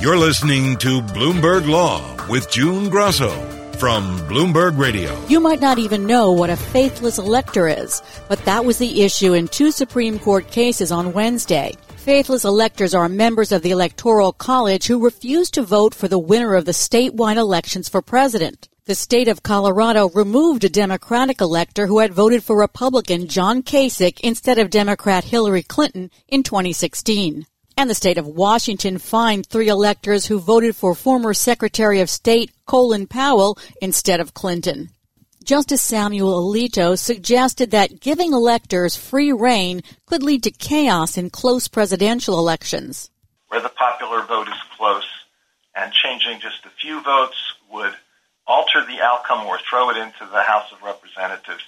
You're listening to Bloomberg Law with June Grosso from Bloomberg Radio. You might not even know what a faithless elector is, but that was the issue in two Supreme Court cases on Wednesday. Faithless electors are members of the Electoral College who refuse to vote for the winner of the statewide elections for president. The state of Colorado removed a Democratic elector who had voted for Republican John Kasich instead of Democrat Hillary Clinton in 2016. And the state of Washington fined three electors who voted for former Secretary of State Colin Powell instead of Clinton. Justice Samuel Alito suggested that giving electors free rein could lead to chaos in close presidential elections. Where the popular vote is close and changing just a few votes would alter the outcome or throw it into the House of Representatives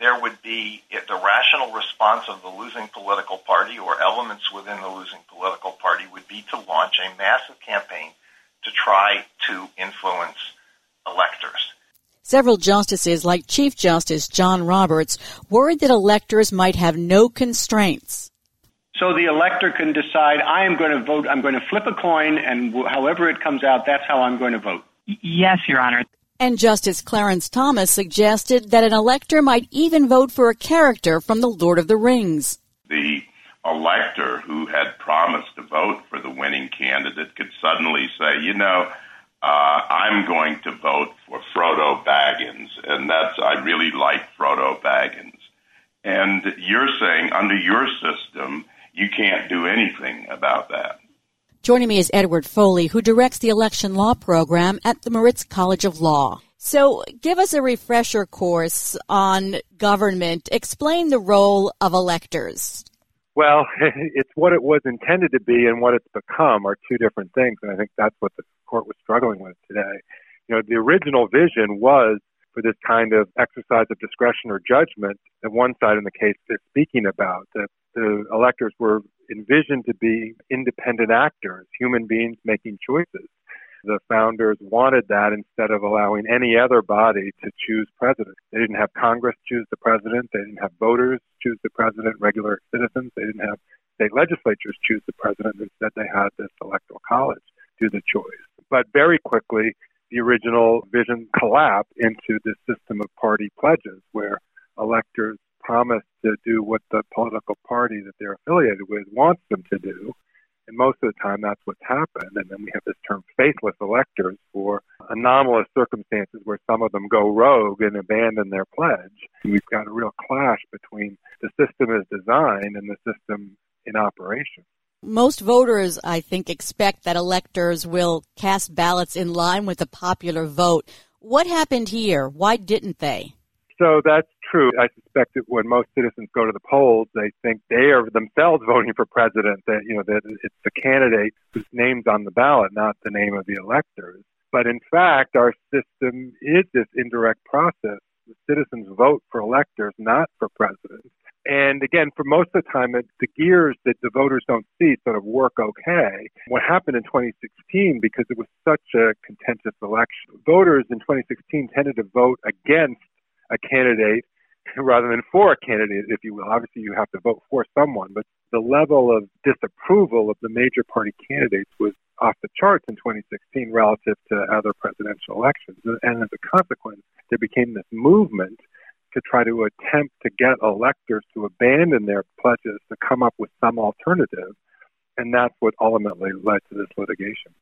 there would be the rational response of the losing political party or elements within the losing political party would be to launch a massive campaign to try to influence electors. Several justices, like Chief Justice John Roberts, worried that electors might have no constraints. So the elector can decide, I am going to vote, I'm going to flip a coin, and however it comes out, that's how I'm going to vote. Yes, Your Honor. And Justice Clarence Thomas suggested that an elector might even vote for a character from The Lord of the Rings. The elector who had promised to vote for the winning candidate could suddenly say, you know, uh, I'm going to vote for Frodo Baggins, and that's I really like Frodo Baggins. And you're saying under your system, you can't do anything about that. Joining me is Edward Foley, who directs the election law program at the Moritz College of Law. So, give us a refresher course on government. Explain the role of electors. Well, it's what it was intended to be and what it's become are two different things, and I think that's what the court was struggling with today. You know, the original vision was for this kind of exercise of discretion or judgment that one side in the case is speaking about, that the electors were envisioned to be independent actors, human beings making choices. The founders wanted that instead of allowing any other body to choose president. They didn't have Congress choose the president. They didn't have voters choose the president, regular citizens. They didn't have state legislatures choose the president. Instead, they had this electoral college do the choice. But very quickly, the original vision collapsed into this system of party pledges where electors promise to do what the political party that they're affiliated with wants them to do. And most of the time, that's what's happened. And then we have this term faithless electors for anomalous circumstances where some of them go rogue and abandon their pledge. We've got a real clash between the system as designed and the system in operation. Most voters, I think, expect that electors will cast ballots in line with the popular vote. What happened here? Why didn't they? So that's true. I suspect that when most citizens go to the polls, they think they are themselves voting for president. That you know that it's the candidate whose name's on the ballot, not the name of the electors. But in fact, our system is this indirect process. The citizens vote for electors, not for presidents. And again, for most of the time, the gears that the voters don't see sort of work okay. What happened in 2016, because it was such a contentious election, voters in 2016 tended to vote against a candidate rather than for a candidate, if you will. Obviously, you have to vote for someone, but the level of disapproval of the major party candidates was off the charts in 2016 relative to other presidential elections. And as a consequence, there became this movement to try to attempt to get electors to abandon their pledges to come up with some alternative. And that's what ultimately led to this litigation.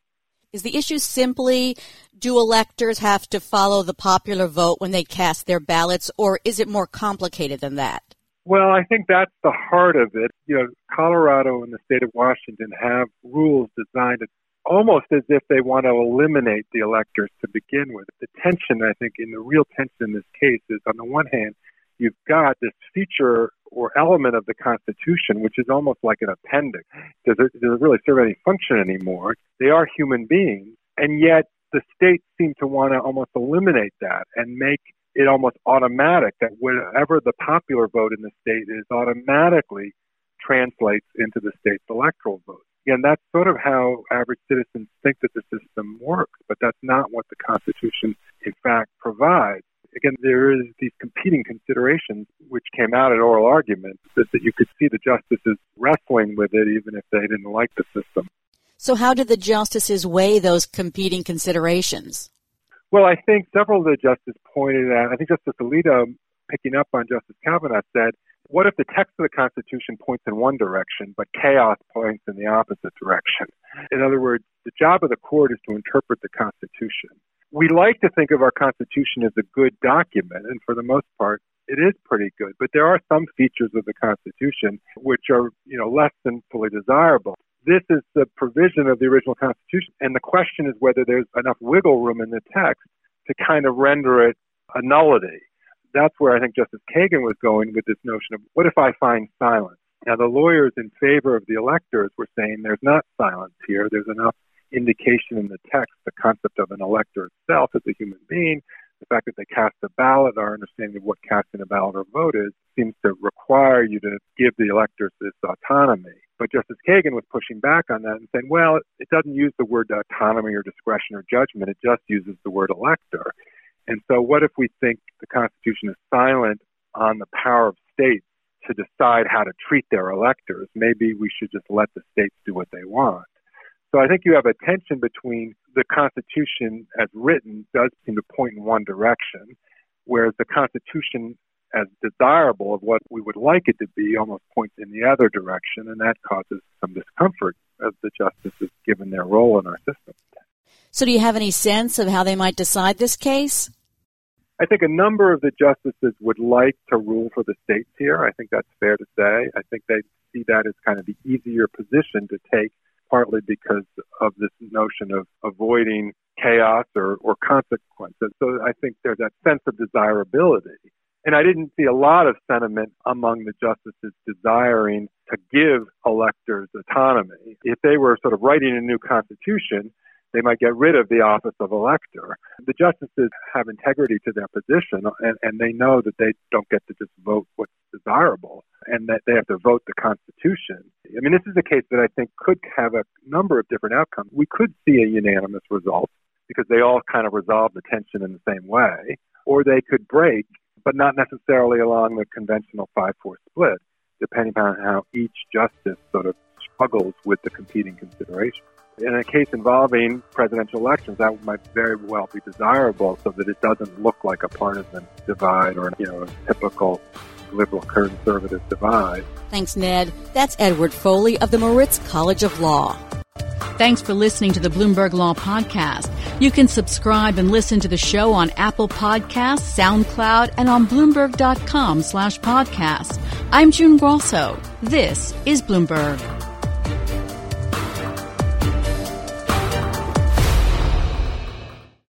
Is the issue simply do electors have to follow the popular vote when they cast their ballots, or is it more complicated than that? Well, I think that's the heart of it. You know, Colorado and the state of Washington have rules designed almost as if they want to eliminate the electors to begin with. The tension, I think, in the real tension in this case is on the one hand, you've got this feature or element of the Constitution, which is almost like an appendix. Does it, does it really serve any function anymore? They are human beings, and yet the states seem to want to almost eliminate that and make it almost automatic that whatever the popular vote in the state is automatically translates into the state's electoral vote. Again, that's sort of how average citizens think that the system works, but that's not what the Constitution, in fact, provides again, there is these competing considerations which came out at oral arguments that, that you could see the justices wrestling with it even if they didn't like the system. So how did the justices weigh those competing considerations? Well, I think several of the justices pointed out, I think Justice Alito, picking up on Justice Kavanaugh, said, what if the text of the Constitution points in one direction, but chaos points in the opposite direction? In other words, the job of the court is to interpret the Constitution. We like to think of our Constitution as a good document, and for the most part, it is pretty good. But there are some features of the Constitution which are, you know, less than fully desirable. This is the provision of the original Constitution, and the question is whether there's enough wiggle room in the text to kind of render it a nullity. That's where I think Justice Kagan was going with this notion of what if I find silence? Now, the lawyers in favor of the electors were saying there's not silence here. There's enough indication in the text, the concept of an elector itself as a human being, the fact that they cast a ballot, our understanding of what casting a ballot or vote is, seems to require you to give the electors this autonomy. But Justice Kagan was pushing back on that and saying, well, it doesn't use the word autonomy or discretion or judgment, it just uses the word elector. And so, what if we think the Constitution is silent on the power of states to decide how to treat their electors? Maybe we should just let the states do what they want. So I think you have a tension between the Constitution as written does seem to point in one direction, whereas the Constitution as desirable of what we would like it to be almost points in the other direction, and that causes some discomfort as the justices given their role in our system. So, do you have any sense of how they might decide this case? I think a number of the justices would like to rule for the states here. I think that's fair to say. I think they see that as kind of the easier position to take partly because of this notion of avoiding chaos or, or consequences. So I think there's that sense of desirability. And I didn't see a lot of sentiment among the justices desiring to give electors autonomy. If they were sort of writing a new constitution, they might get rid of the office of elector. The justices have integrity to their position, and, and they know that they don't get to just vote what's desirable, and that they have to vote the Constitution. I mean, this is a case that I think could have a number of different outcomes. We could see a unanimous result because they all kind of resolve the tension in the same way, or they could break, but not necessarily along the conventional 5 4 split, depending on how each justice sort of struggles with the competing considerations in a case involving presidential elections, that might very well be desirable so that it doesn't look like a partisan divide or, you know, a typical liberal conservative divide. Thanks, Ned. That's Edward Foley of the Moritz College of Law. Thanks for listening to the Bloomberg Law Podcast. You can subscribe and listen to the show on Apple Podcasts, SoundCloud, and on Bloomberg.com slash podcast. I'm June Grosso. This is Bloomberg.